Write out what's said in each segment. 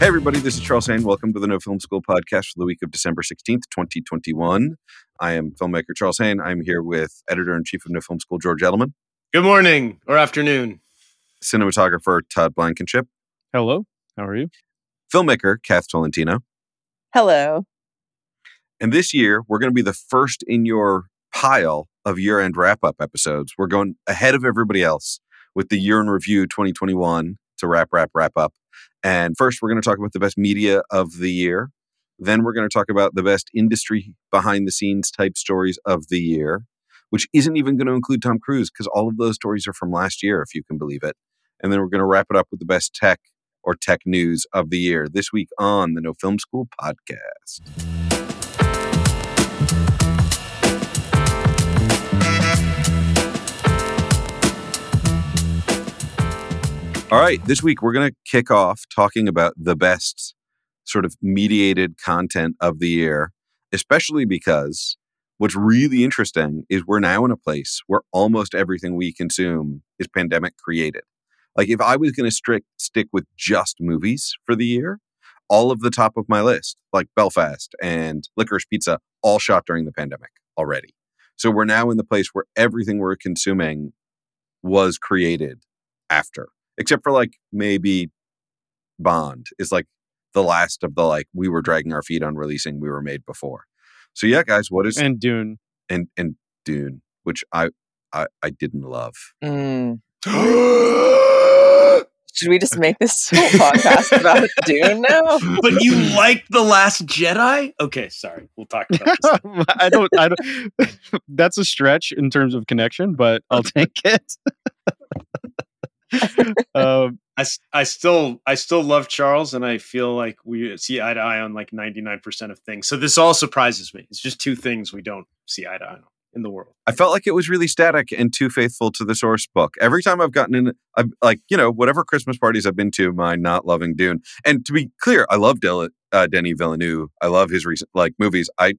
Hey, everybody, this is Charles Haine. Welcome to the No Film School podcast for the week of December 16th, 2021. I am filmmaker Charles Haine. I'm here with editor in chief of No Film School, George Edelman, Good morning or afternoon. cinematographer Todd Blankenship, Hello, how are you? filmmaker Kath Tolentino. Hello. And this year, we're going to be the first in your pile of year end wrap up episodes. We're going ahead of everybody else with the year in review 2021 to wrap, wrap, wrap up. And first, we're going to talk about the best media of the year. Then, we're going to talk about the best industry behind the scenes type stories of the year, which isn't even going to include Tom Cruise because all of those stories are from last year, if you can believe it. And then we're going to wrap it up with the best tech or tech news of the year this week on the No Film School podcast. All right, this week we're going to kick off talking about the best sort of mediated content of the year, especially because what's really interesting is we're now in a place where almost everything we consume is pandemic created. Like if I was going to strict stick with just movies for the year, all of the top of my list, like Belfast and Licorice Pizza, all shot during the pandemic already. So we're now in the place where everything we're consuming was created after, except for like maybe Bond is like the last of the like we were dragging our feet on releasing we were made before. So yeah, guys, what is And Dune. and and Dune, which I I, I didn't love. Mm. Should we just make this whole podcast about Dune now? but you like The Last Jedi? Okay, sorry. We'll talk about this. I don't. I don't. That's a stretch in terms of connection, but I'll take it. um, I, I still I still love Charles and I feel like we see eye to eye on like 99% of things. So this all surprises me. It's just two things we don't see eye to eye on in the world. I felt like it was really static and too faithful to the source book. Every time I've gotten in, I've like you know whatever Christmas parties I've been to, my not loving Dune. And to be clear, I love Del- uh, Denis Villeneuve. I love his recent like movies. I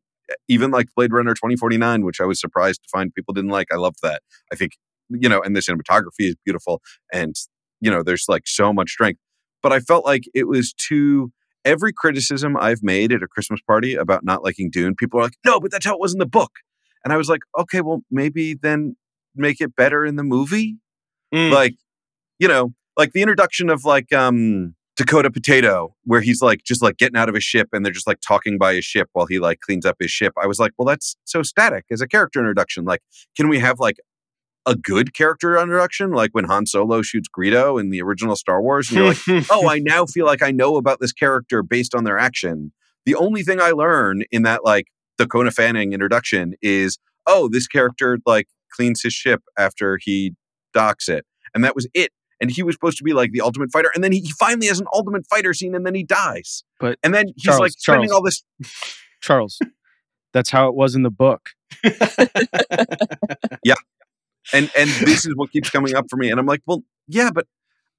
even like Blade Runner twenty forty nine, which I was surprised to find people didn't like. I love that. I think you know, and the cinematography is beautiful, and you know, there's like so much strength. But I felt like it was too. Every criticism I've made at a Christmas party about not liking Dune, people are like, "No, but that's how it was in the book." And I was like, okay, well, maybe then make it better in the movie. Mm. Like, you know, like the introduction of like um Dakota Potato, where he's like just like getting out of his ship and they're just like talking by his ship while he like cleans up his ship. I was like, well, that's so static as a character introduction. Like, can we have like a good character introduction, like when Han Solo shoots Greedo in the original Star Wars, and you're like, oh, I now feel like I know about this character based on their action. The only thing I learn in that like Dakota Fanning introduction is, oh, this character like cleans his ship after he docks it, and that was it. And he was supposed to be like the ultimate fighter, and then he, he finally has an ultimate fighter scene, and then he dies. But, and then he's Charles, like spending Charles. all this. Charles, that's how it was in the book. And and this is what keeps coming up for me. And I'm like, well, yeah, but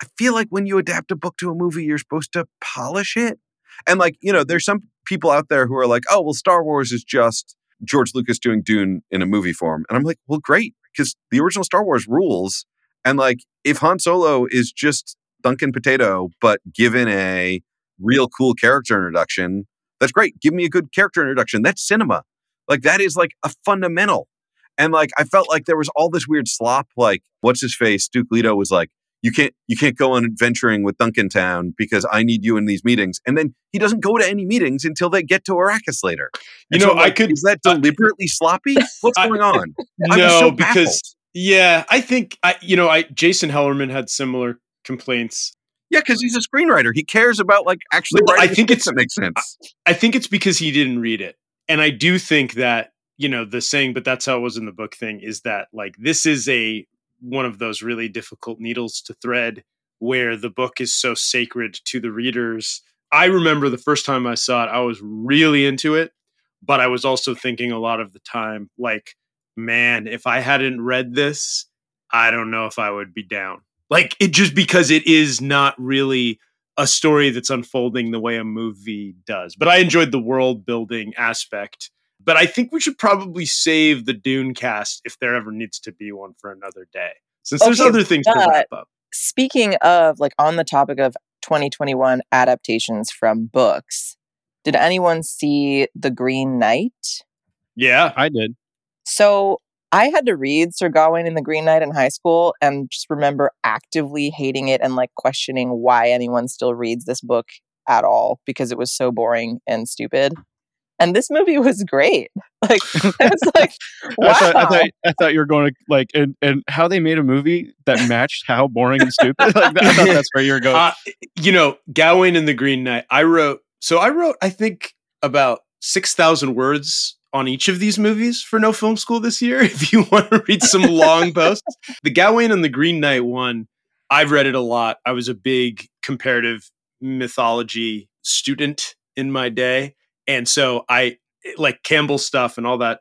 I feel like when you adapt a book to a movie, you're supposed to polish it. And like, you know, there's some people out there who are like, oh, well, Star Wars is just George Lucas doing Dune in a movie form. And I'm like, well, great, because the original Star Wars rules. And like, if Han Solo is just Duncan Potato, but given a real cool character introduction, that's great. Give me a good character introduction. That's cinema. Like, that is like a fundamental. And like, I felt like there was all this weird slop. Like, what's his face? Duke Leto was like, you can't you can't go on adventuring with Duncan Town because I need you in these meetings. And then he doesn't go to any meetings until they get to Arrakis later. You know, so, I could- is that I- deliberately sloppy? What's I- going on? I no, so because yeah, I think I you know, I Jason Hellerman had similar complaints. Yeah, because he's a screenwriter. He cares about like actually I think it's- that makes sense. I think it's because he didn't read it. And I do think that, you know, the saying, but that's how it was in the book thing is that like this is a one of those really difficult needles to thread where the book is so sacred to the readers. I remember the first time I saw it, I was really into it, but I was also thinking a lot of the time, like, man, if I hadn't read this, I don't know if I would be down. Like it just because it is not really a story that's unfolding the way a movie does. But I enjoyed the world building aspect. But I think we should probably save the Dune cast if there ever needs to be one for another day. Since there's other things to but- wrap up. Speaking of like on the topic of 2021 adaptations from books. Did anyone see The Green Knight? Yeah. I did. So I had to read Sir Gawain and The Green Knight in high school and just remember actively hating it and like questioning why anyone still reads this book at all because it was so boring and stupid. And this movie was great. Like I was like, wow. I, thought, I, thought, I thought you were going to like and, and how they made a movie that matched how boring and stupid. like I thought that's where you were going. Uh, you know, Gawain and the Green Knight. I wrote so I wrote I think about six thousand words on each of these movies for No Film School this year. If you want to read some long posts, the Gawain and the Green Knight one, I've read it a lot. I was a big comparative mythology student in my day, and so I like Campbell stuff and all that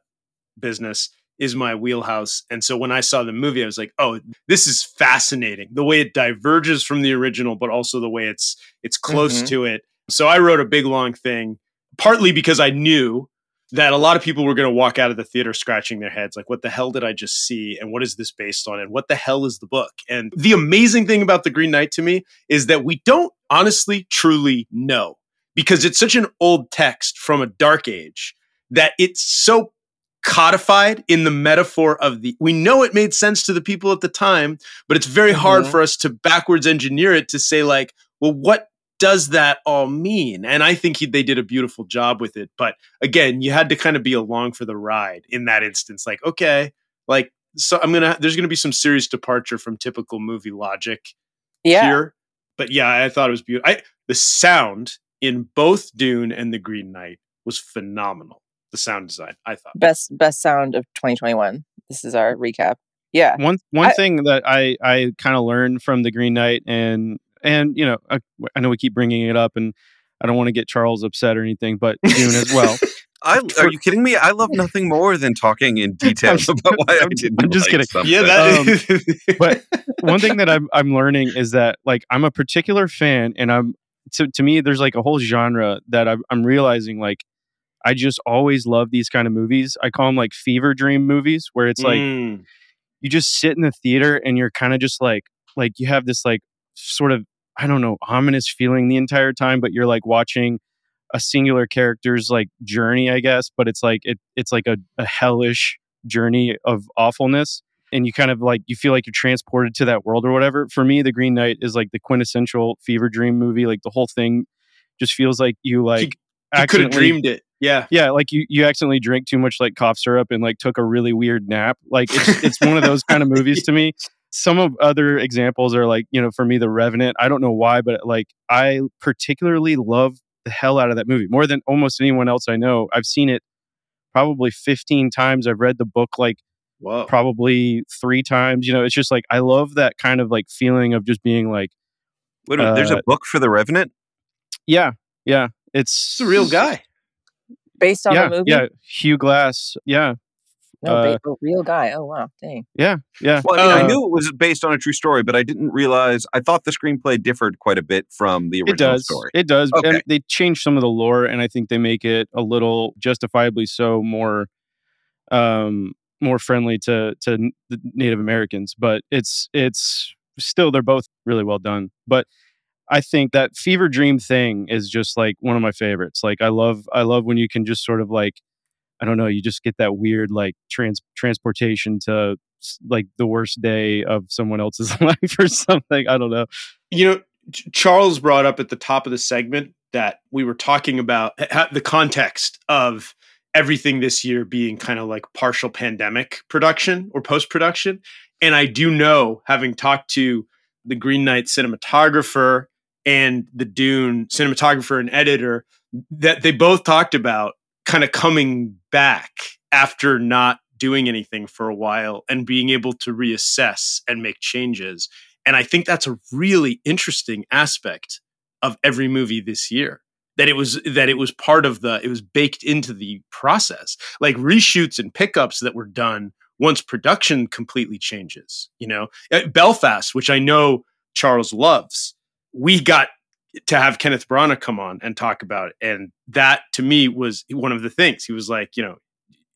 business is my wheelhouse. And so when I saw the movie, I was like, "Oh, this is fascinating. The way it diverges from the original, but also the way it's it's close Mhm. to it." So I wrote a big long thing, partly because I knew that a lot of people were going to walk out of the theater scratching their heads like what the hell did i just see and what is this based on and what the hell is the book and the amazing thing about the green knight to me is that we don't honestly truly know because it's such an old text from a dark age that it's so codified in the metaphor of the we know it made sense to the people at the time but it's very hard Mhm. for us to backwards engineer it to say like well what does that all mean and i think he, they did a beautiful job with it but again you had to kind of be along for the ride in that instance like okay like so i'm gonna there's gonna be some serious departure from typical movie logic yeah. here but yeah i thought it was beautiful I, the sound in both dune and the green knight was phenomenal the sound design i thought Best best sound of 2021. This is our recap. Yeah. one one I- thing that I I kind of learned from the Green Knight and and you know I, I know we keep bringing it up and I don't want to get Charles upset or anything, but Dune as well. I, are you kidding me? I love nothing more than talking in detail about why I I'm just- didn't. I'm just like kidding. something. yeah that um, but one thing that I'm I'm learning is that like I'm a particular fan, and I'm to to me there's like a whole genre that I'm, I'm realizing like I just always love these kind of movies. I call them like fever dream movies, where it's like Mm. you just sit in the theater and you're kind of just like like you have this like sort of I don't know ominous feeling the entire time, but you're like watching a singular character's like journey, I guess. But it's like it it's like a, a hellish journey of awfulness, and you kind of like you feel like you're transported to that world or whatever. For me, The Green Knight is like the quintessential fever dream movie. Like the whole thing just feels like you like you could have dreamed it yeah yeah, like you you accidentally drank too much like cough syrup and like took a really weird nap. Like it's it's one of those kind of movies to me. Some of other examples are like, you know, for me The Revenant. I don't know why, but like I particularly love the hell out of that movie more than almost anyone else I know. I've seen it probably 15 times. I've read the book like Whoa. probably 3 times. You know, it's just like I love that kind of like feeling of just being like, Wait a minute, there's Uh, a book for the Revenant. yeah, yeah, it's it's a real guy Based on Yeah, the movie? yeah, Hugh Glass. Yeah. No, uh, ba- real guy. Oh wow, dang. Yeah, yeah. Well, I, mean, I Uh, knew it was based on a true story, but I didn't realize. I thought the screenplay differed quite a bit from the It original does. story. It does. Okay. And they change some of the lore, and I think they make it a little justifiably so more, um, more friendly to to Native Americans. But it's it's still they're both really well done. But I think that fever dream thing is just like one of my favorites. Like I love I love when you can just sort of like I don't know, you just get that weird like trans transportation to like the worst day of someone else's life or something. I don't know. you know charles brought up at the top of the segment that we were talking about the context of everything this year being kind of like partial pandemic production or post production and i do know having talked to the green knight cinematographer and the dune cinematographer and editor that they both talked about kind of coming back after not doing anything for a while and being able to reassess and make changes and I think that's a really interesting aspect of every movie this year. That it was that it was part of the it was baked into the process. Like reshoots and pickups that were done once production completely changes. You know, At Belfast, which I know Charles loves, we got to have Kenneth Branagh come on and talk about it, and that to me was one of the things. He was like, you know,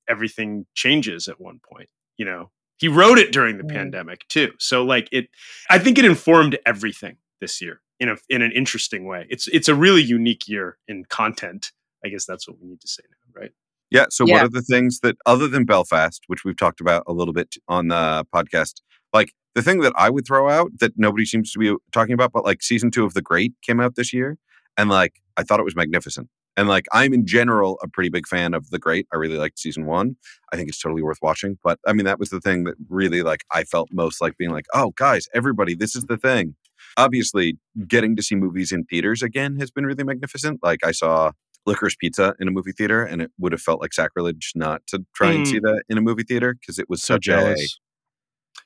everything changes at one point. You know, he wrote it during the Mm. pandemic too. So like it I think it informed everything this year. In a in an interesting way. It's it's a really unique year in content. I guess that's what we need to say now, right? Yeah. So, Yeah. what are the things that, other than Belfast, which we've talked about a little bit on the podcast, like the thing that I would throw out that nobody seems to be talking about, but like season two of The Great came out this year, and like I thought it was magnificent. And like I'm in general a pretty big fan of The Great. I really liked season one. I think it's totally worth watching. But I mean, that was the thing that really like I felt most like being like, oh, guys, everybody, this is the thing. Obviously, getting to see movies in theaters again has been really magnificent. Like I saw Licorice Pizza in a movie theater, and it would have felt like sacrilege not to try and see mm. that in a movie theater because it was So such a jealous.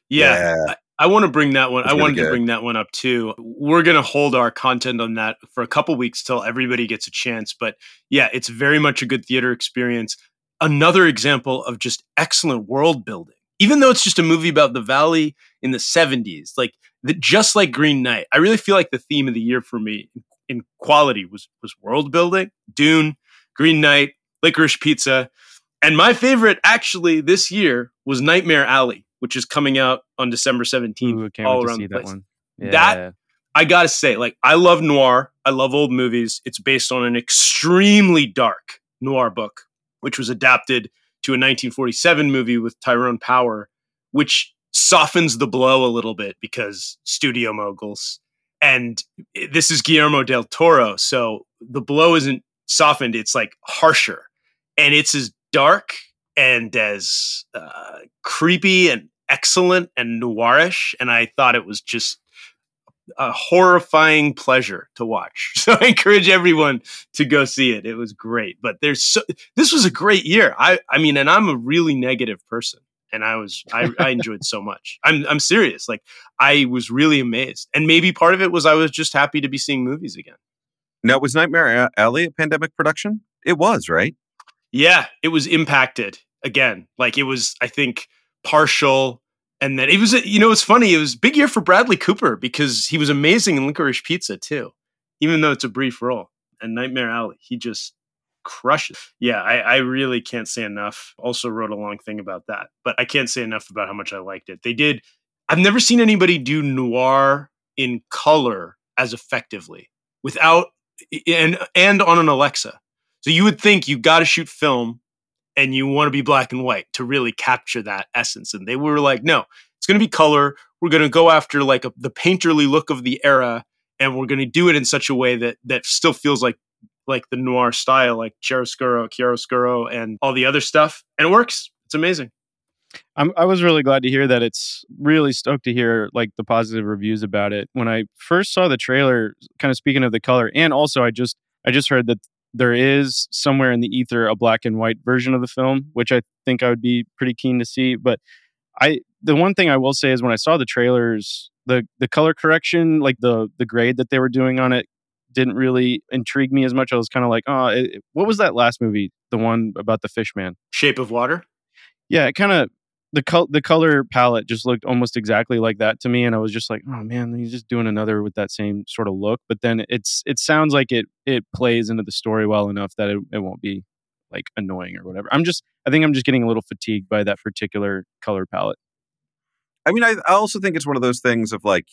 Yeah. I, I want to bring that one. It's I really wanted to bring that one up too. We're going to hold our content on that for a couple weeks till everybody gets a chance. But yeah, it's very much a good theater experience. Another example of just excellent world building. Even though it's just a movie about the valley in the 70s, like the, just like Green Knight, I really feel like the theme of the year for me in quality was was world building. Dune, Green Knight, Licorice Pizza, and my favorite actually this year was Nightmare Alley, which is coming out on December 17th. Ooh, I can't all around see the that place. That- Yeah. I gotta say, like, I love noir. I love old movies. It's based on an extremely dark noir book, which was adapted to a 1947 movie with Tyrone Power, which softens the blow a little bit because studio moguls. And this is Guillermo del Toro. So the blow isn't softened, it's like harsher. And it's as dark and as uh, creepy and excellent and noirish. And I thought it was just a horrifying pleasure to watch. So I encourage everyone to go see it. It was great. But there's so this was a great year. I I mean, and I'm a really negative person. And I was I, I enjoyed so much. I'm I'm serious. Like I was really amazed. And maybe part of it was I was just happy to be seeing movies again. now, was Nightmare Alley a pandemic production? It was, right? Yeah, it was impacted again. Like it was, I think, partial. And then it was, you know, it's funny. It was big year for Bradley Cooper because he was amazing in Licorice Pizza too, even though it's a brief role. And Nightmare Alley, he just crushes. Yeah, I, I really can't say enough. Also wrote a long thing about that, but I can't say enough about how much I liked it. They did. I've never seen anybody do noir in color as effectively without and and on an Alexa. So you would think you got to shoot film and you want to be black and white to really capture that essence. And they were like, no, it's going to be color. We're going to go after like a, the painterly look of the era, and we're going to do it in such a way that that still feels like like the noir style, like chiaroscuro, chiaroscuro, and all the other stuff. And it works. It's amazing. I'm, I was really glad to hear that. It's really stoked to hear like the positive reviews about it. When I first saw the trailer, kind of speaking of the color, and also I just I just heard that there is somewhere in the ether a black and white version of the film, which I think I would be pretty keen to see. But I the one thing I will say is when I saw the trailers, the the color correction, like the the grade that they were doing on it, didn't really intrigue me as much. I was kind of like, oh, it, what was that last movie? The one about the fish man Shape of Water. yeah, it kind of the col- the color palette just looked almost exactly like that to me, and I was just like, oh man, he's just doing another with that same sort of look. But then it's it sounds like it it plays into the story well enough that it, it won't be like annoying or whatever. I'm just I think I'm just getting a little fatigued by that particular color palette. I mean, I, I also think it's one of those things of like,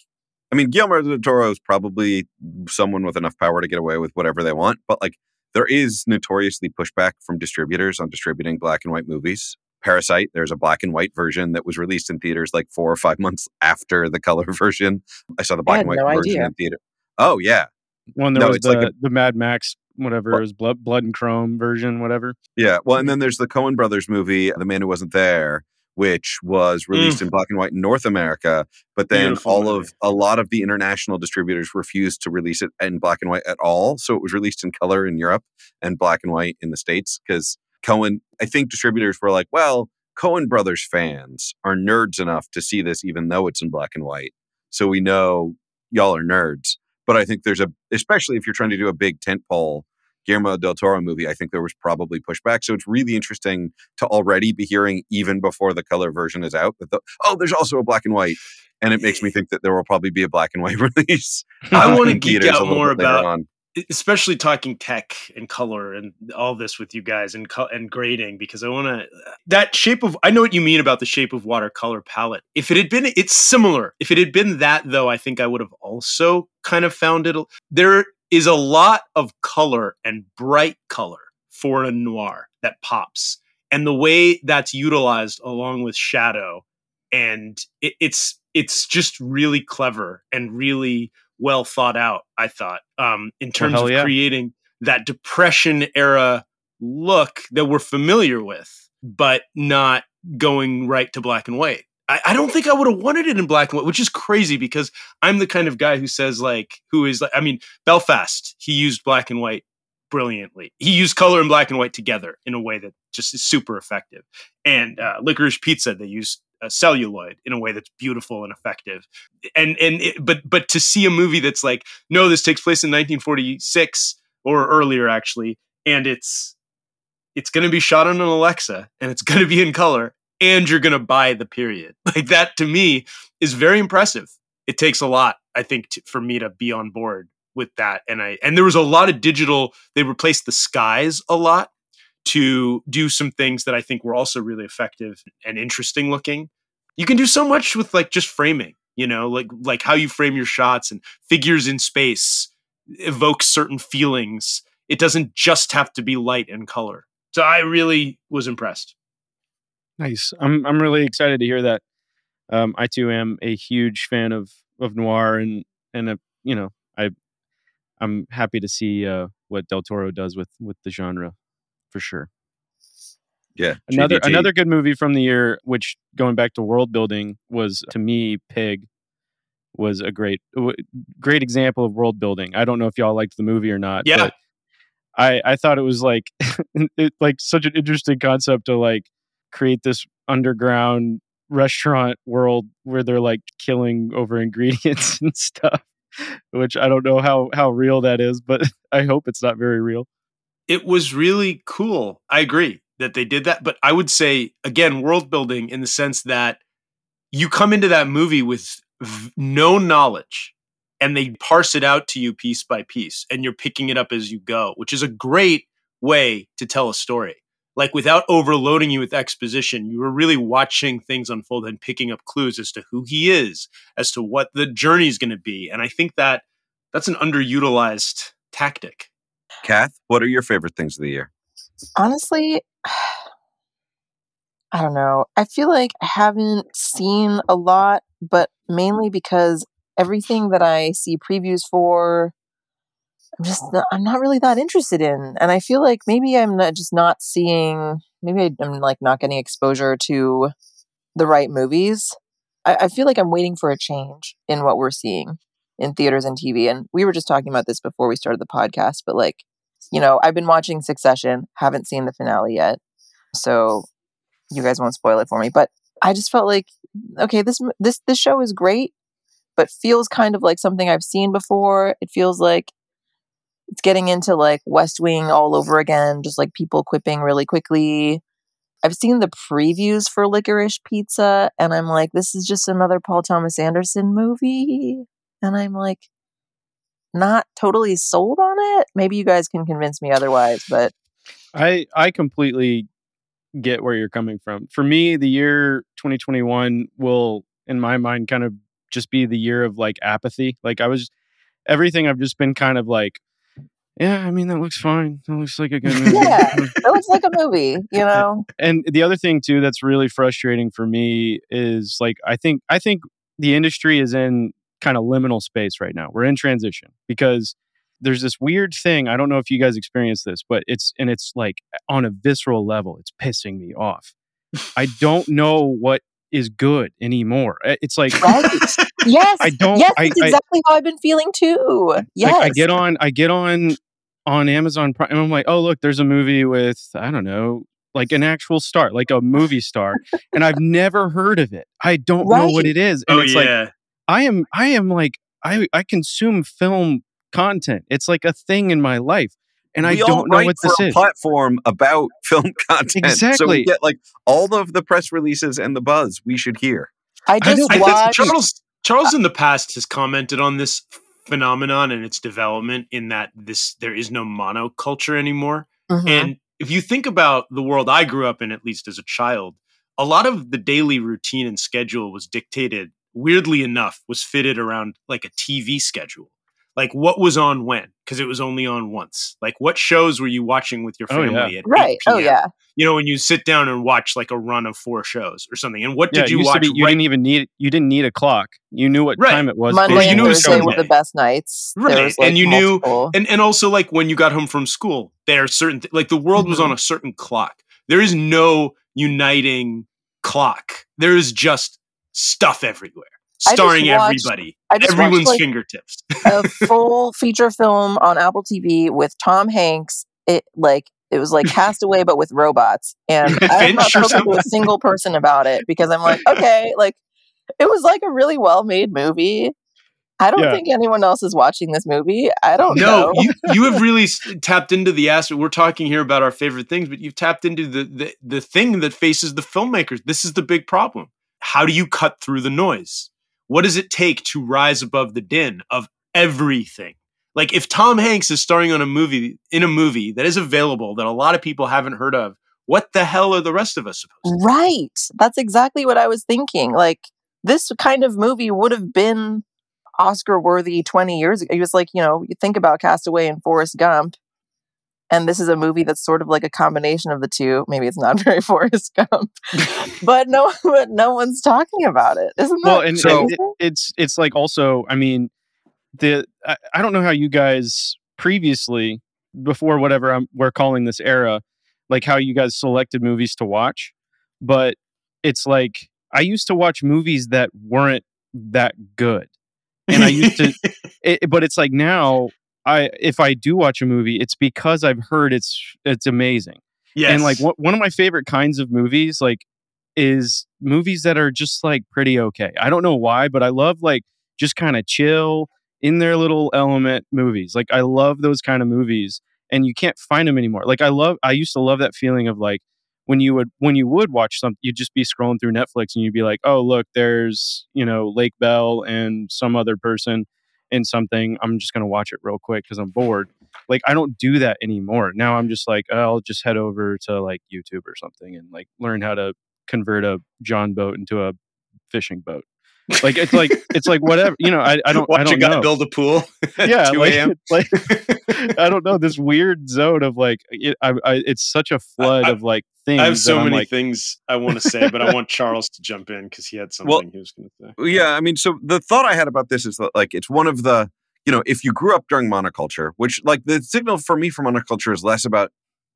I mean, Guillermo del Toro is probably someone with enough power to get away with whatever they want, but like, there is notoriously pushback from distributors on distributing black and white movies. Parasite, there's a black and white version that was released in theaters like four or five months after the color version. I saw the black and white no version idea. in theater. Oh yeah, When there No, was it's the like a- the Mad Max whatever What? it was blood blood and chrome version whatever. yeah. Well, and then there's the Coen Brothers movie, The Man Who Wasn't There, which was released mm. in black and white in North America, but then Beautiful all movie. of a lot of the international distributors refused to release it in black and white at all. So it was released in color in Europe and black and white in the States because Coen, I think distributors were like, well, Coen Brothers fans are nerds enough to see this even though it's in black and white. So we know y'all are nerds. But I think there's a, especially if you're trying to do a big tentpole Guillermo del Toro movie, I think there was probably pushback. So it's really interesting to already be hearing, even before the color version is out, that the, oh, there's also a black and white. And it makes me think that there will probably be a black and white release. I uh, wanna geek out more about- on. especially talking tech and color and all this with you guys and co- and grading because I want to that shape of I know what you mean about the shape of water color palette. If it had been it's similar. If it had been that though, I think I would have also kind of found it there is a lot of color and bright color for a noir that pops. And the way that's utilized along with shadow and it, it's it's just really clever and really well thought out. I thought um, in terms well, of yeah. creating that depression era look that we're familiar with, but not going right to black and white. I, I don't think I would have wanted it in black and white, which is crazy because I'm the kind of guy who says like, who is like, I mean, Belfast, he used black and white brilliantly. He used color and black and white together in a way that just is super effective. And uh, Licorice Pizza, they used uh, celluloid in a way that's beautiful and effective. And and it, but but to see a movie that's like, no, this takes place in 1946 or earlier actually, and it's it's going to be shot on an Alexa and it's going to be in color and you're going to buy the period. Like that to me is very impressive. It takes a lot, I think, to, for me to be on board with that. And I and there was a lot of digital. They replaced the skies a lot to do some things that I think were also really effective and interesting looking. You can do so much with like just framing, you know, like like how you frame your shots and figures in space evoke certain feelings. It doesn't just have to be light and color. So I really was impressed. Nice. I'm I'm really excited to hear that. Um, I too am a huge fan of of noir and and a, you know I I'm happy to see uh, what Del Toro does with with the genre for sure. Yeah. Another GDT. another good movie from the year, which going back to world building, was to me Pig was a great great example of world building. I don't know if y'all liked the movie or not. Yeah. I I thought it was like it, like such an interesting concept to like create this underground restaurant world where they're like killing over ingredients and stuff which i don't know how how real that is but i hope it's not very real it was really cool. I agree that they did that. But I would say, again, world building in the sense that you come into that movie with v- no knowledge and they parse it out to you piece by piece and you're picking it up as you go, which is a great way to tell a story. Like without overloading you with exposition, you were really watching things unfold and picking up clues as to who he is, as to what the journey is going to be. And I think that that's an underutilized tactic. Kath, what are your favorite things of the year? Honestly, I don't know. I feel like I haven't seen a lot, but mainly because everything that I see previews for, I'm just oh. not, I'm not really that interested in, and I feel like maybe I'm not just not seeing. Maybe I'm like not getting exposure to the right movies. I, I feel like I'm waiting for a change in what we're seeing in theaters and TV. And we were just talking about this before we started the podcast, but like, you know, I've been watching Succession, haven't seen the finale yet. So you guys won't spoil it for me, but I just felt like okay, this this this show is great, but feels kind of like something I've seen before. It feels like it's getting into like West Wing all over again, just like people quipping really quickly. I've seen the previews for Licorice Pizza, and I'm like, this is just another Paul Thomas Anderson movie and I'm like not totally sold on it. Maybe you guys can convince me otherwise, but I I completely get where you're coming from. For me, the year 2021 will in my mind kind of just be the year of like apathy. Like I was everything I've just been kind of like yeah, I mean that looks fine. That looks like a good movie. yeah, it looks like a movie, you know. And the other thing too that's really frustrating for me is like I think I think the industry is in kind of liminal space right now. We're in transition because there's this weird thing. I don't know if you guys experience this, but it's and it's like on a visceral level, it's pissing me off. I don't know what is good anymore. It's like right. yes, I don't. Yes, that's I, exactly I, how I've been feeling too. Yes, like I get on, I get on on Amazon Prime, and I'm like, oh look, there's a movie with I don't know, like an actual star, like a movie star, and I've never heard of it. I don't right. know what it is, and oh, it's yeah. like I am I am like I I consume film content. It's like a thing in my life. And we I don't know what this is. platform about film content. Exactly. So we get like all of the press releases and the buzz we should hear. I just I watched. Charles Charles in the past has commented on this phenomenon and its development in that this there is no monoculture anymore. Mhm. And if you think about the world I grew up in, at least as a child, a lot of the daily routine and schedule was dictated, weirdly enough, was fitted around like a TV schedule. Like what was on when, because it was only on once. Like what shows were you watching with your Oh, yeah. family at 8 right. Oh yeah. You know, when you sit down and watch like a run of four shows or something. And what yeah, did you watch? be, you right- didn't even need you didn't need a clock. You knew what Right. time it was. Monday you and knew on it was Thursday show were the best nights. Right, was, like, and you knew- and and also like when you got home from school there are certain th- like the world was Mhm. on a certain clock there is no uniting clock there is just stuff everywhere I starring watched- everybody I everyone's like, fingertips a full feature film on Apple TV with Tom Hanks. It like it was like Castaway, but with robots. And I've not spoken to a single person about it because I'm like, okay, like it was like a really well made movie. I don't Yeah. think anyone else is watching this movie. I don't no know. you, you have really tapped into the aspect we're talking here about our favorite things but you've tapped into the, the the thing that faces the filmmakers this is the big problem how do you cut through the noise what does it take to rise above the din of everything like if tom hanks is starring on a movie in a movie that is available that a lot of people haven't heard of what the hell are the rest of us supposed to Right. That's exactly what I was thinking. Like this kind of movie would have been Oscar worthy 20 years ago. It was like, you know, you think about Castaway and Forrest Gump, and this is a movie that's sort of like a combination of the two. Maybe it's not very Forrest Gump, but no, but no one's talking about it. Isn't that Well, and, So- and it- it's it's like also, I mean, the I, I don't know how you guys previously before whatever I'm, we're calling this era, like how you guys selected movies to watch, but it's like I used to watch movies that weren't that good, and I used to, it, but it's like now I if I do watch a movie, it's because I've heard it's it's amazing. yes And like one one of my favorite kinds of movies, like, is movies that are just like pretty okay. I don't know why, but I love like just kind of chill in their little element movies. Like I love those kind of movies, and you can't find them anymore. Like I love, I used to love that feeling of like when you would when you would watch something, you'd just be scrolling through Netflix and you'd be like, oh look, there's you know Lake Bell and some other person in something. I'm just gonna watch it real quick because I'm bored like I don't do that anymore. Now I'm just like oh, I'll just head over to like YouTube or something and like learn how to convert a John boat into a fishing boat. Like it's like it's like whatever you know. I, I don't watch I a don't guy know. build a pool at yeah, 2 like, like I don't know this weird zone of like it, I, I, it's such a flood I- of like things. I have so many like, things I want to say, but I want Charles to jump in because he had something Well, he was going to say. Yeah, I mean, so the thought I had about this is that like it's one of the you know if you grew up during monoculture, which like the signal for me for monoculture is less about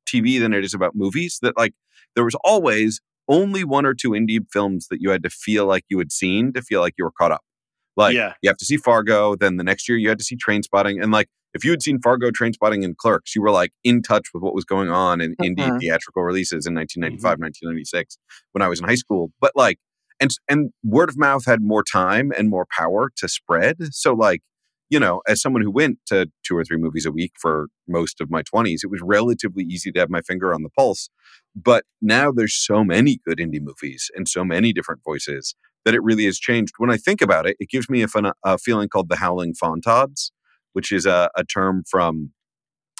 TV than it is about movies. That like there was always only one or two indie films that you had to feel like you had seen to feel like you were caught up. Like yeah, you have to see Fargo, then the next year you had to see Trainspotting, and like if you had seen Fargo, Trainspotting, and Clerks, you were like in touch with what was going on in indie Mhm. theatrical releases in 1995, 1996 when I was in high school. But like, and and word of mouth had more time and more power to spread. So like, you know, as someone who went to two or three movies a week for most of my 20s, it was relatively easy to have my finger on the pulse. But now there's so many good indie movies and so many different voices that it really has changed. When I think about it, it gives me a, phen- a feeling called the howling fantods, which is a, a term from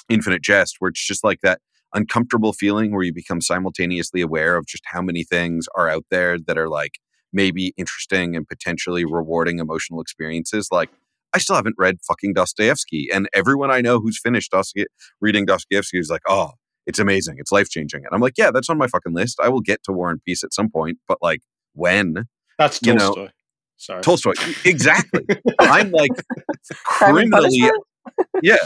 Infinite Jest, where it's just like that uncomfortable feeling where you become simultaneously aware of just how many things are out there that are like maybe interesting and potentially rewarding emotional experiences. Like, I still haven't read fucking Dostoevsky, and everyone I know who's finished Dostoye- reading Dostoevsky is like, oh, it's amazing, it's life changing. And I'm like, yeah, that's on my fucking list. I will get to War and Peace at some point, but like, when? that's you know, Tolstoy. Sorry. Tolstoy. Exactly. I'm like criminally yeah.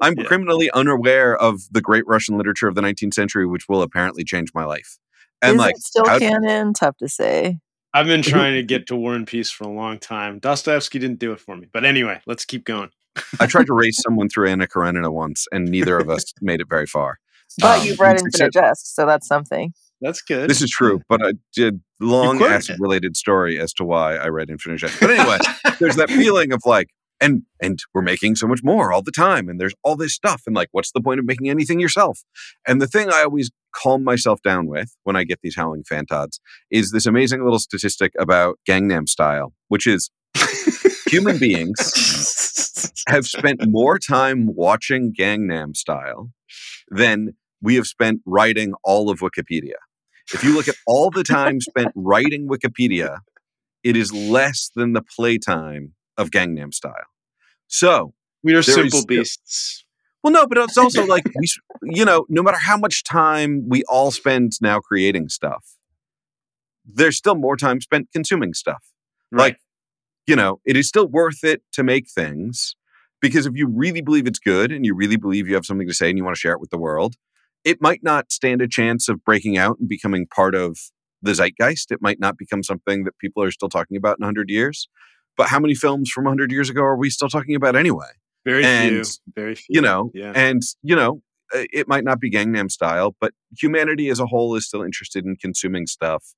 I'm Yeah. criminally unaware of the great Russian literature of the 19th century, which will apparently change my life. And Is like, it still how- canon? Tough to say. I've been trying to get to War and Peace for a long time. Dostoevsky didn't do it for me. But anyway, let's keep going. I tried to race someone through Anna Karenina once, and neither of us made it very far. But Um, you've read success- Infinite Jest, so that's something. That's good. This is true, but I did long quoted acid related story as to why I read Infinite Jest. But anyway, there's that feeling of like, and and we're making so much more all the time, and there's all this stuff, and like, what's the point of making anything yourself? And the thing I always calm myself down with when I get these howling fantods is this amazing little statistic about Gangnam Style, which is human beings have spent more time watching Gangnam Style than we have spent writing all of Wikipedia. If you look at all the time spent writing Wikipedia, it is less than the playtime of Gangnam Style. So We are simple is- beasts. Well, no, but it's also like we, you know, no matter how much time we all spend now creating stuff, there's still more time spent consuming stuff. Like, you know, it is still worth it to make things because if you really believe it's good and you really believe you have something to say and you want to share it with the world, it might not stand a chance of breaking out and becoming part of the zeitgeist. It might not become something that people are still talking about in 100 years. But how many films from 100 years ago are we still talking about anyway? very and, few. Very few. you know yeah. and you know uh, it might not be gangnam style but humanity as a whole is still interested in consuming stuff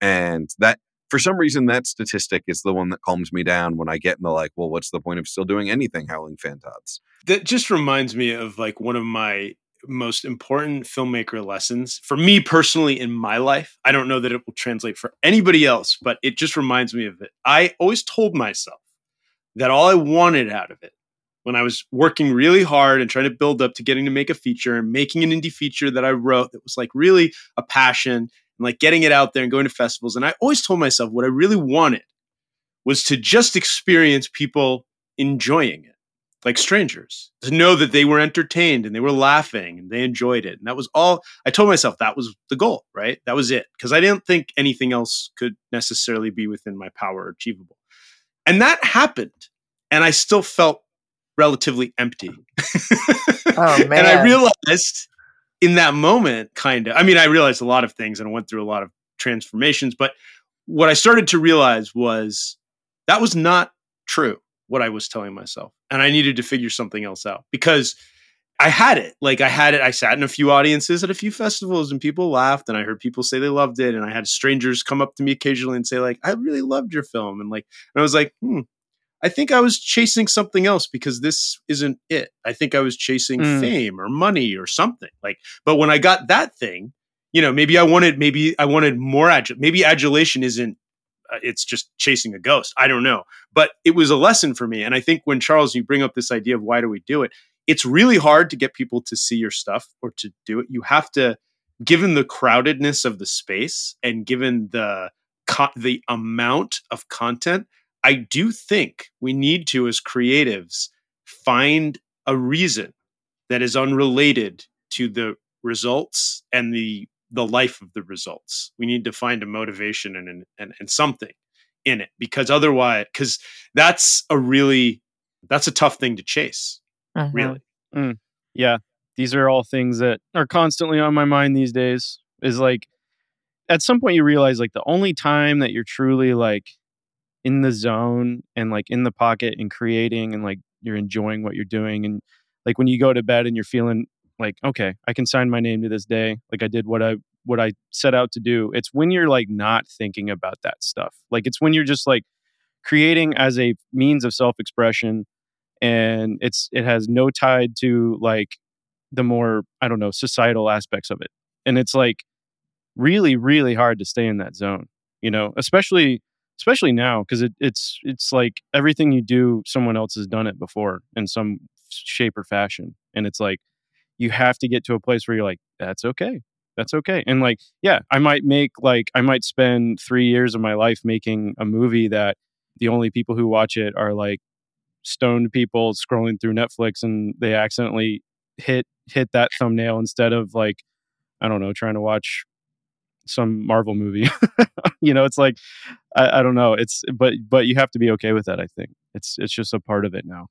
and that for some reason that statistic is the one that calms me down when i get in the like well what's the point of still doing anything howling fantods that just reminds me of like one of my most important filmmaker lessons for me personally in my life. I don't know that it will translate for anybody else, but it just reminds me of it. I always told myself that all I wanted out of it when I was working really hard and trying to build up to getting to make a feature and making an indie feature that I wrote that was like really a passion and like getting it out there and going to festivals. And I always told myself what I really wanted was to just experience people enjoying it like strangers to know that they were entertained and they were laughing and they enjoyed it. And that was all i told myself that was the goal right? That was it. Because i didn't think anything else could necessarily be within my power or achievable. And that happened. And i still felt relatively empty. Oh, man. and i realized in that moment kind of i mean i realized a lot of things and i went through a lot of transformations but what i started to realize was that was not true what I was telling myself. And I needed to figure something else out because I had it. Like I had it. I sat in a few audiences at a few festivals and people laughed and I heard people say they loved it. And I had strangers come up to me occasionally and say, like, I really loved your film. And like, and I was like, hmm, I think I was chasing something else because this isn't it. I think I was chasing Mm. fame or money or something. Like, but when I got that thing, you know, maybe I wanted, maybe I wanted more adul. Maybe adulation isn't. Uh, it's just chasing a ghost. I don't know, but it was a lesson for me. And I think when Charles, you bring up this idea of why do we do it? It's really hard to get people to see your stuff or to do it. You have to, given the crowdedness of the space and given the co- the amount of content, I do think we need to, as creatives, find a reason that is unrelated to the results and the the life of the results. We need to find a motivation and and, and something in it because otherwise, because that's a really that's a tough thing to chase. Mhm. Really, yeah these are all things that are constantly on my mind these days is like at some point you realize like the only time that you're truly like in the zone and like in the pocket and creating and like you're enjoying what you're doing and like when you go to bed and you're feeling like okay i can sign my name to this day like i did what i what i set out to do. It's when you're like not thinking about that stuff like it's when you're just like creating as a means of self-expression and it's it has no tide to like the more i don't know societal aspects of it and it's like really really hard to stay in that zone you know especially especially now because it, it's it's like everything you do someone else has done it before in some shape or fashion and it's like you have to get to a place where you're like that's okay that's okay and like yeah i might make like i might spend three years of my life making a movie that the only people who watch it are like stoned people scrolling through netflix and they accidentally hit hit that thumbnail instead of like i don't know trying to watch some marvel movie. You know it's like I, I don't know it's but but you have to be okay with that i think. It's it's just a part of it now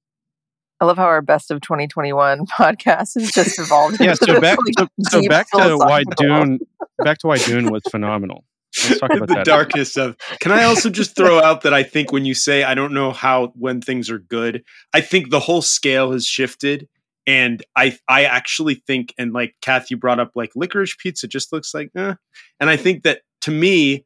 I love how our best of 2021 podcast has just evolved. yeah into so this, back like, so, so back to why dune back to why dune was phenomenal let's talk about the that darkness of. Can I also just throw out that I think when you say I don't know how when things are good, I think the whole scale has shifted. And I I actually think, and like Kath, you brought up like licorice pizza just looks like, eh. and I think that to me,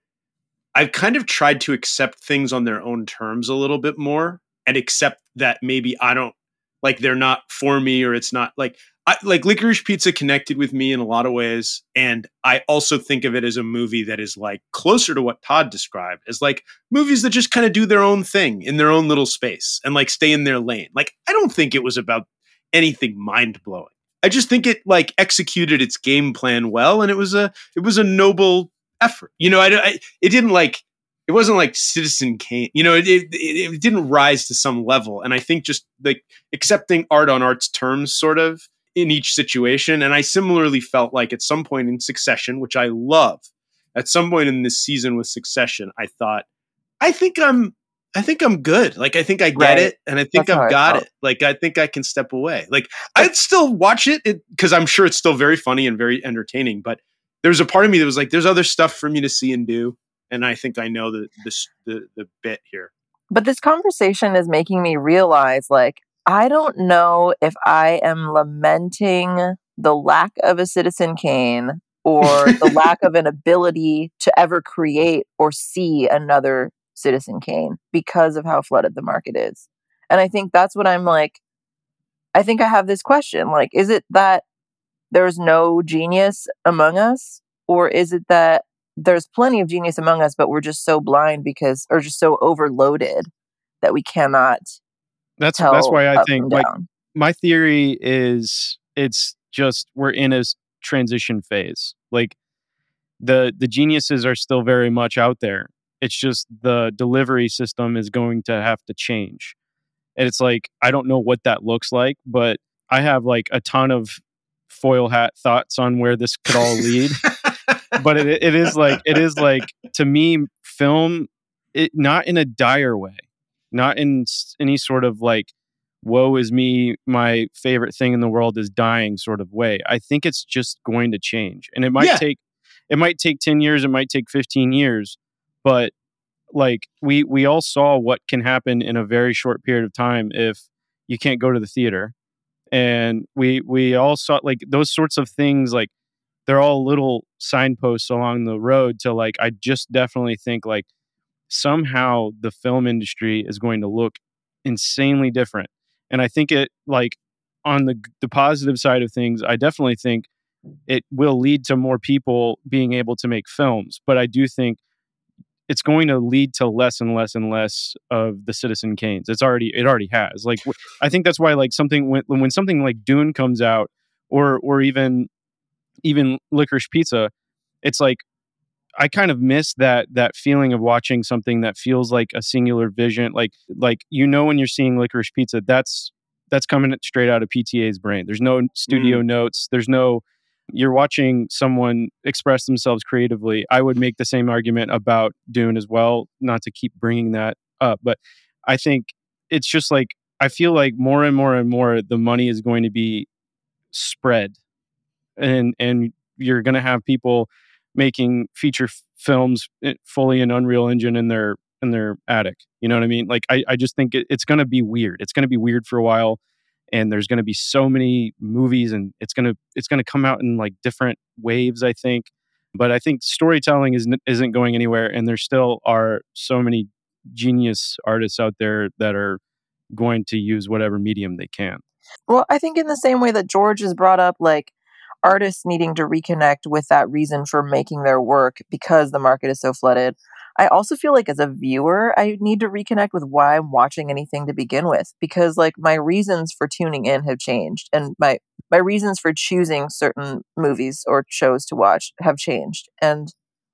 I've kind of tried to accept things on their own terms a little bit more and accept that maybe I don't like they're not for me or it's not like I, like licorice pizza connected with me in a lot of ways and i also think of it as a movie that is like closer to what todd described as like movies that just kind of do their own thing in their own little space and like stay in their lane. Like i don't think it was about anything mind-blowing. I just think it like executed its game plan well and it was a it was a noble effort. You know i, I it didn't like it wasn't like Citizen Kane. You know, it, it, it didn't rise to some level. And I think just like accepting art on art's terms, sort of in each situation. And I similarly felt like at some point in Succession, which I love, at some point in this season with Succession, I thought, I think I'm. I think I'm good. Like I think I get Right. it, and I think That's I've got it. Like I think I can step away. Like I'd still watch it because I'm sure it's still very funny and very entertaining. But there was a part of me that was like, there's other stuff for me to see and do, and I think I know the this the the bit here. But this conversation is making me realize like, I don't know if I am lamenting the lack of a Citizen Kane or the lack of an ability to ever create or see another Citizen Kane because of how flooded the market is. And I think that's what I'm like. I think I have this question like, is it that there's no genius among us? Or is it that there's plenty of genius among us, but we're just so blind because, or just so overloaded that we cannot That's tell that's why I think like my theory is it's just we're in a transition phase. Like the the geniuses are still very much out there. It's just the delivery system is going to have to change. And it's like I don't know what that looks like, but I have like a ton of foil hat thoughts on where this could all lead. but it, it is like it is like to me film it not in a dire way not in any sort of like woe is me my favorite thing in the world is dying sort of way. I think it's just going to change. And it might Yeah. take it might take 10 years it might take 15 years but like we we all saw what can happen in a very short period of time if you can't go to the theater. And we we all saw like those sorts of things like they're all little signposts along the road to like i just definitely think like somehow the film industry is going to look insanely different. And i think it like on the the positive side of things i definitely think it will lead to more people being able to make films but i do think it's going to lead to less and less and less of the citizen canes it's already it already has. Like i think that's why like something when, when something like dune comes out or or even even licorice pizza it's like i kind of miss that that feeling of watching something that feels like a singular vision like like you know when you're seeing licorice pizza that's that's coming straight out of pta's brain. There's no studio mm-hmm. notes. There's no you're watching someone express themselves creatively. I would make the same argument about dune as well not to keep bringing that up but i think it's just like i feel like more and more and more the money is going to be spread and and you're going to have people making feature f- films eh, fully in unreal engine in their in their attic you know what i mean? Like i, I just think it, it's going to be weird. It's going to be weird for a while and there's going to be so many movies and it's going to it's to come out in like different waves i think. But i think storytelling isn't isn't going anywhere and there still are so many genius artists out there that are going to use whatever medium they can. Well, I think in the same way that George has brought up, like artists needing to reconnect with that reason for making their work because the market is so flooded. I also feel like as a viewer, I need to reconnect with why I'm watching anything to begin with because like my reasons for tuning in have changed and my my reasons for choosing certain movies or shows to watch have changed. And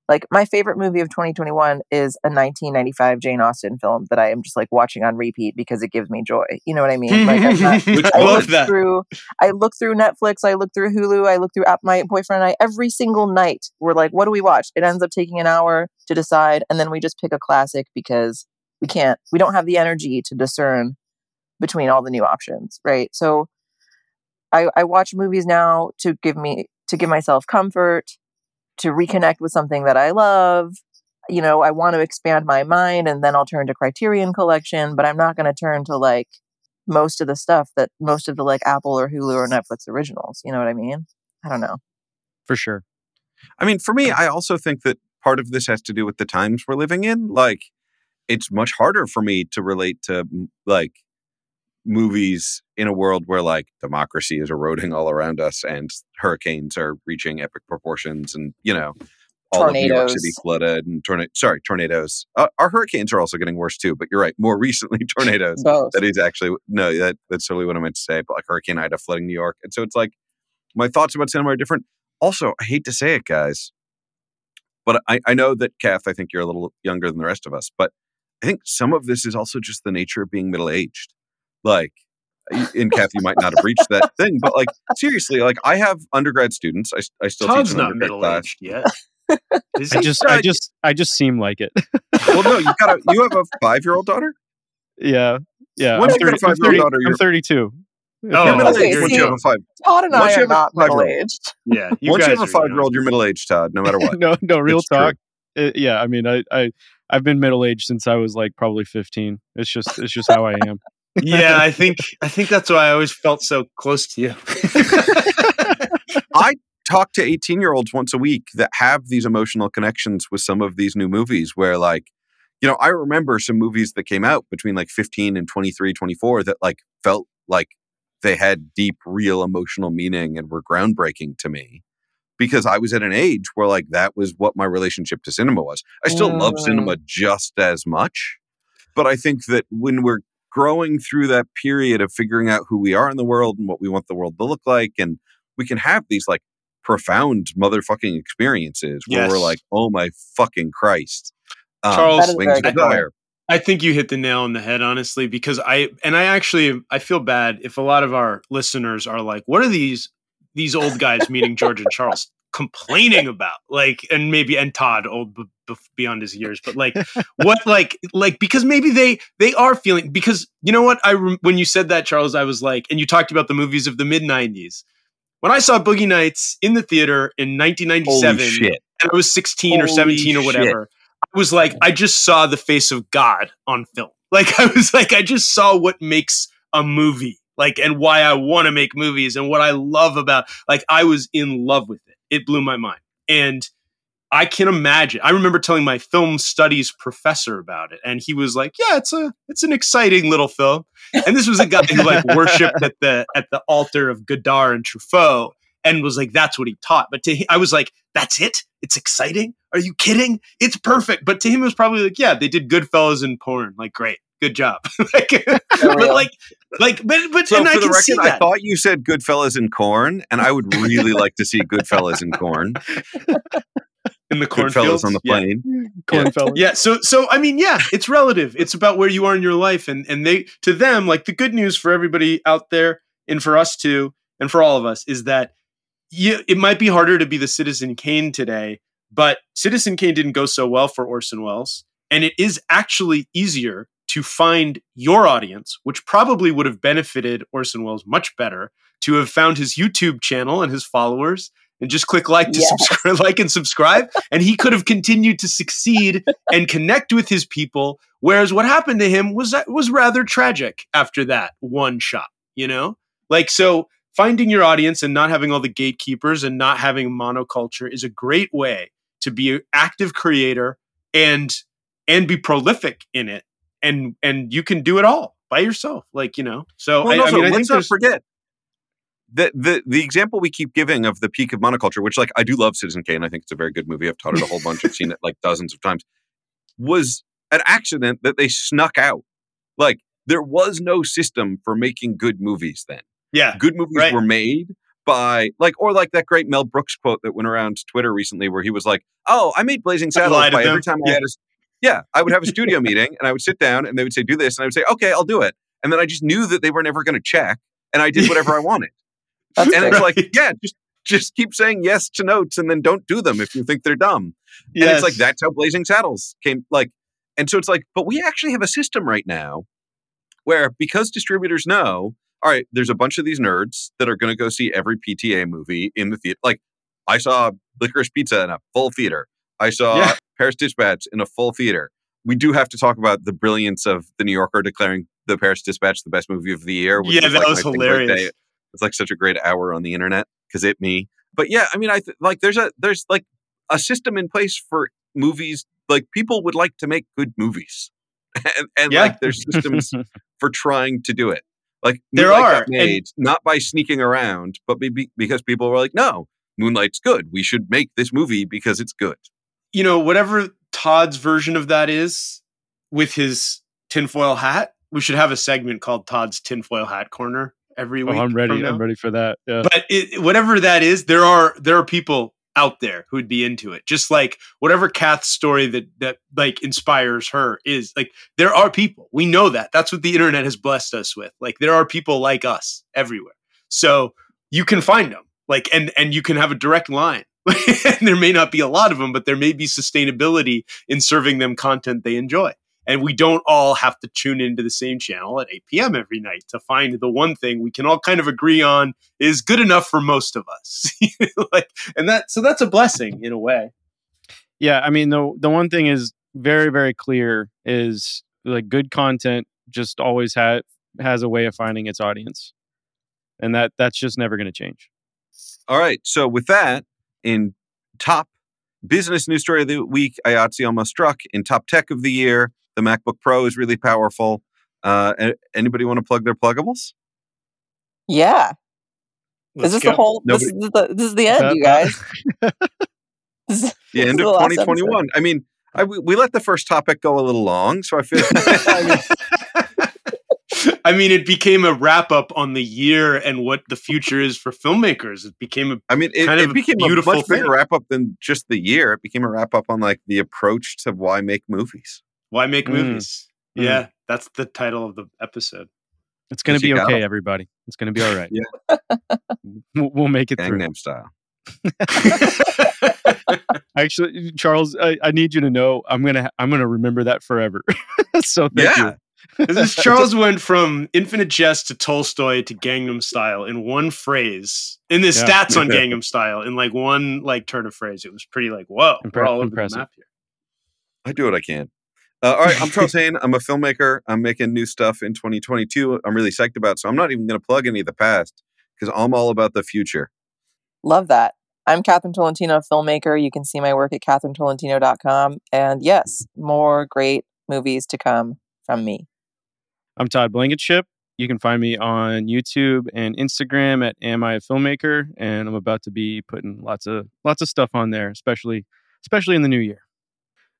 like my favorite movie of 2021 is a 1995 Jane Austen film that I am just like watching on repeat because it gives me joy. You know what I mean? Like I'm not Which I love look that. through I look through Netflix, I look through Hulu, I look through app my boyfriend and I every single night we're like, what do we watch? It ends up taking an hour to decide and then we just pick a classic because we can't we don't have the energy to discern between all the new options, right? So I, I watch movies now to give me to give myself comfort, to reconnect with something that I love. You know, I want to expand my mind and then I'll turn to Criterion Collection, but I'm not going to turn to like most of the stuff that most of the like Apple or Hulu or Netflix originals. You know what I mean? I don't know. for sure I mean, for me, I also think that part of this has to do with the times we're living in. Like, it's much harder for me to relate to like movies in a world where like democracy is eroding all around us and hurricanes are reaching epic proportions and you know all of New York City flooded and tornado sorry tornadoes. Uh, our hurricanes are also getting worse too but you're right more recently tornadoes. Both. that is actually no that, that's totally what i meant to say but like hurricane ida flooding new york and so it's like my thoughts about cinema are different. Also i hate to say it guys but i, I know that kath i think you're a little younger than the rest of us but i think some of this is also just the nature of being middle-aged like y- in kath you might not have reached that thing but like seriously like i have undergrad students I, I still Todd's teach an not undergrad middle class aged yet. Is I just I just I just seem like it. well no you got a you have a five-year-old daughter yeah. Yeah. Once I'm, you got a 30, I'm, five-year-old 30 daughter, I'm you're- 32. Oh, you're middle-aged okay, once see- you have a five Todd and Once I you are have a not five-year-old. middle aged. yeah. You once you have a five-year-old you're middle-aged todd no matter what no, no, real It's talk. Uh, yeah, I mean, I, I, I've been middle aged since I was like probably 15. It's just, it's just how I am. Yeah, I think I think that's why I always felt so close to you. I talk to 18 year olds once a week that have these emotional connections with some of these new movies where like you know i remember some movies that came out between like 15 and 23 24 that like felt like they had deep real emotional meaning and were groundbreaking to me because i was at an age where like that was what my relationship to cinema was i still love cinema oh. just as much but i think that when we're growing through that period of figuring out who we are in the world and what we want the world to look like and we can have these like profound motherfucking experiences where we're like, oh my fucking Christ. Um, Charles, That is Wings very of good point. Desire. I think you hit the nail on the head, honestly, because I and I actually I feel bad if a lot of our listeners are like, "What are these these old guys, meaning George and Charles, complaining about?" Like, and maybe and Todd, old b- b- beyond his years, but like, what, like, like because maybe they they are feeling because you know what I when you said that, Charles, I was like, and you talked about the movies of the mid '90s. When I saw Boogie Nights in the theater in 1997, and I was 16 or 17 or shit. whatever. I was like, I just saw the face of God on film. Like, I was like, I just saw what makes a movie, like, and why I want to make movies and what I love about, like, I was in love with it. It blew my mind. And I can imagine. I remember telling my film studies professor about it, and he was like, "Yeah, it's a it's an exciting little film." And this was a guy who like worshipped at the at the altar of Godard and Truffaut, and was like, "That's what he taught." But to him, I was like, "That's it? It's exciting? Are you kidding? It's perfect." But to him, it was probably like, "Yeah, they did Goodfellas and porn. Like, great, good job." like, oh, but like, like, but but So and I for the see record, I thought you said Goodfellas and Corn, and I would really like to see Goodfellas and Corn. in the cornfields on the Yeah. plane. Cornfellas. yeah so so i mean yeah it's relative it's about where you are in your life and and they to them like the good news for everybody out there and for us too and for all of us is that you, it might be harder to be the citizen kane today but citizen kane didn't go so well for orson welles and it is actually easier to find your audience which probably would have benefited orson welles much better to have found his youtube channel and his followers and just click like to Yes. subscribe like and subscribe and he could have continued to succeed and connect with his people whereas what happened to him was was rather tragic after that one shot you know? Like so finding your audience and not having all the gatekeepers and not having monoculture is a great way to be an active creator and and be prolific in it and and you can do it all by yourself like you know? So Well, I, and I mean i let's not forget the, the the example we keep giving of the peak of monoculture, which like I do love Citizen Kane. I think it's a very good movie. I've taught it a whole bunch. I've seen it like dozens of times. Was an accident that they snuck out. Like there was no system for making good movies then. yeah Good movies Right. were made by like or like that great Mel Brooks quote that went around Twitter recently where he was like, "Oh, I made Blazing Saddles by every time I had a yeah, I would have a studio meeting and I would sit down and they would say do this and I would say, "Okay, I'll do it." And then I just knew that they were never going to check and I did whatever I wanted. That's and it's like, yeah, just just keep saying yes to notes and then don't do them if you think they're dumb. And it's like that's how Blazing Saddles came like and so it's like, but we actually have a system right now where because distributors know, all right, there's a bunch of these nerds that are going to go see every PTA movie in the theater. Like I saw Licorice Pizza in a full theater. I saw Yeah. Paris Dispatch in a full theater. We do have to talk about the brilliance of the New Yorker declaring the Paris Dispatch the best movie of the year. Yeah, that like was hilarious. It's like such a great hour on the internet because it me. But yeah, I mean, I th- like there's a there's like a system in place for movies. Like people would like to make good movies, and, and Yeah. like there's systems for trying to do it. Like There Moonlight are, got and- not by sneaking around, but be, because people were like, "No, Moonlight's good. We should make this movie because it's good." you know, whatever Todd's version of that is with his tinfoil hat, we should have a segment called Todd's tinfoil hat corner every Oh, week. I'm ready. I'm ready for that. Yeah. But it, whatever that is, there are there are people out there who would be into it. Just like whatever Kath's story that that like inspires her is like there are people. We know that. That's what the internet has blessed us with. Like there are people like us everywhere. So you can find them. Like and and you can have a direct line. and there may not be a lot of them, but there may be sustainability in serving them content they enjoy. And we don't all have to tune into the same channel at 8 p.m. every night to find the one thing we can all kind of agree on is good enough for most of us. like, and that so that's a blessing in a way. yeah i mean the the one thing is very very clear is like good content just always ha- has a way of finding its audience and that that's just never going to change All right. So with that, in top business news story of the week, IATSE almost struck. In top tech of the year, the MacBook Pro is really powerful. Uh, anybody want to plug their pluggables? Yeah. Let's is this go. the whole? This is the this is the end, That- you guys. This The end of the last 2021. I mean, I, we, we let the first topic go a little long, so I feel. I mean, I mean, it became a wrap up on the year and what the future is for filmmakers. It became a I mean, it, Kind it a became a beautiful much bigger wrap up than just the year. It became a wrap up on like the approach to why make movies. why make Mm. movies. Mm. Yeah, that's the title of the episode. it's going to be okay, got everybody it's going to be all right Yeah. we'll, we'll make it through Gangnam Style. actually charles I, I need you to know i'm going to i'm going to remember that forever so thank Yeah. you This is Charles went from Infinite Jest to Tolstoy to Gangnam Style in one phrase. In the Yeah. stats on Gangnam Style, in like one like turn of phrase, it was pretty like whoa, we're all over impressive. the map here. I do what I can. Uh, all right, I'm Charles Haine. I'm a filmmaker. I'm making new stuff in 2022. I'm really psyched about. So I'm not even going to plug any of the past because I'm all about the future. Love that. I'm Catherine Tolentino, filmmaker. You can see my work at catherinetolentino.com. And yes, more great movies to come from me. I'm todd blankenship you can find me on youtube and instagram at am i a filmmaker and i'm about to be putting lots of lots of stuff on there especially especially in the new year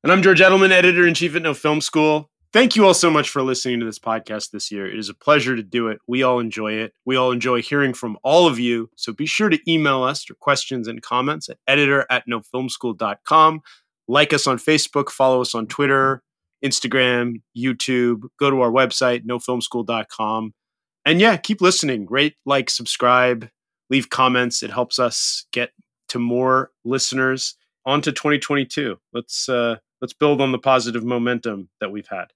And I'm George Edelman, editor in chief at No Film School. Thank you all so much for listening to this podcast this year. It is a pleasure to do it. We all enjoy it. We all enjoy hearing from all of you. So be sure to email us your questions and comments at editor at nofilmschool.com. Like us on Facebook, follow us on Twitter, Instagram, YouTube. Go to our website, nofilmschool.com. And yeah, keep listening. Rate, like, subscribe, leave comments. It helps us get to more listeners. On to 2022. Let's uh let's build on the positive momentum that we've had.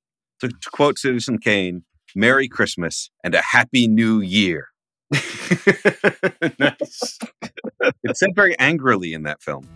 To, to quote Citizen Kane, "Merry Christmas and a Happy New Year." nice. It's said very angrily in that film.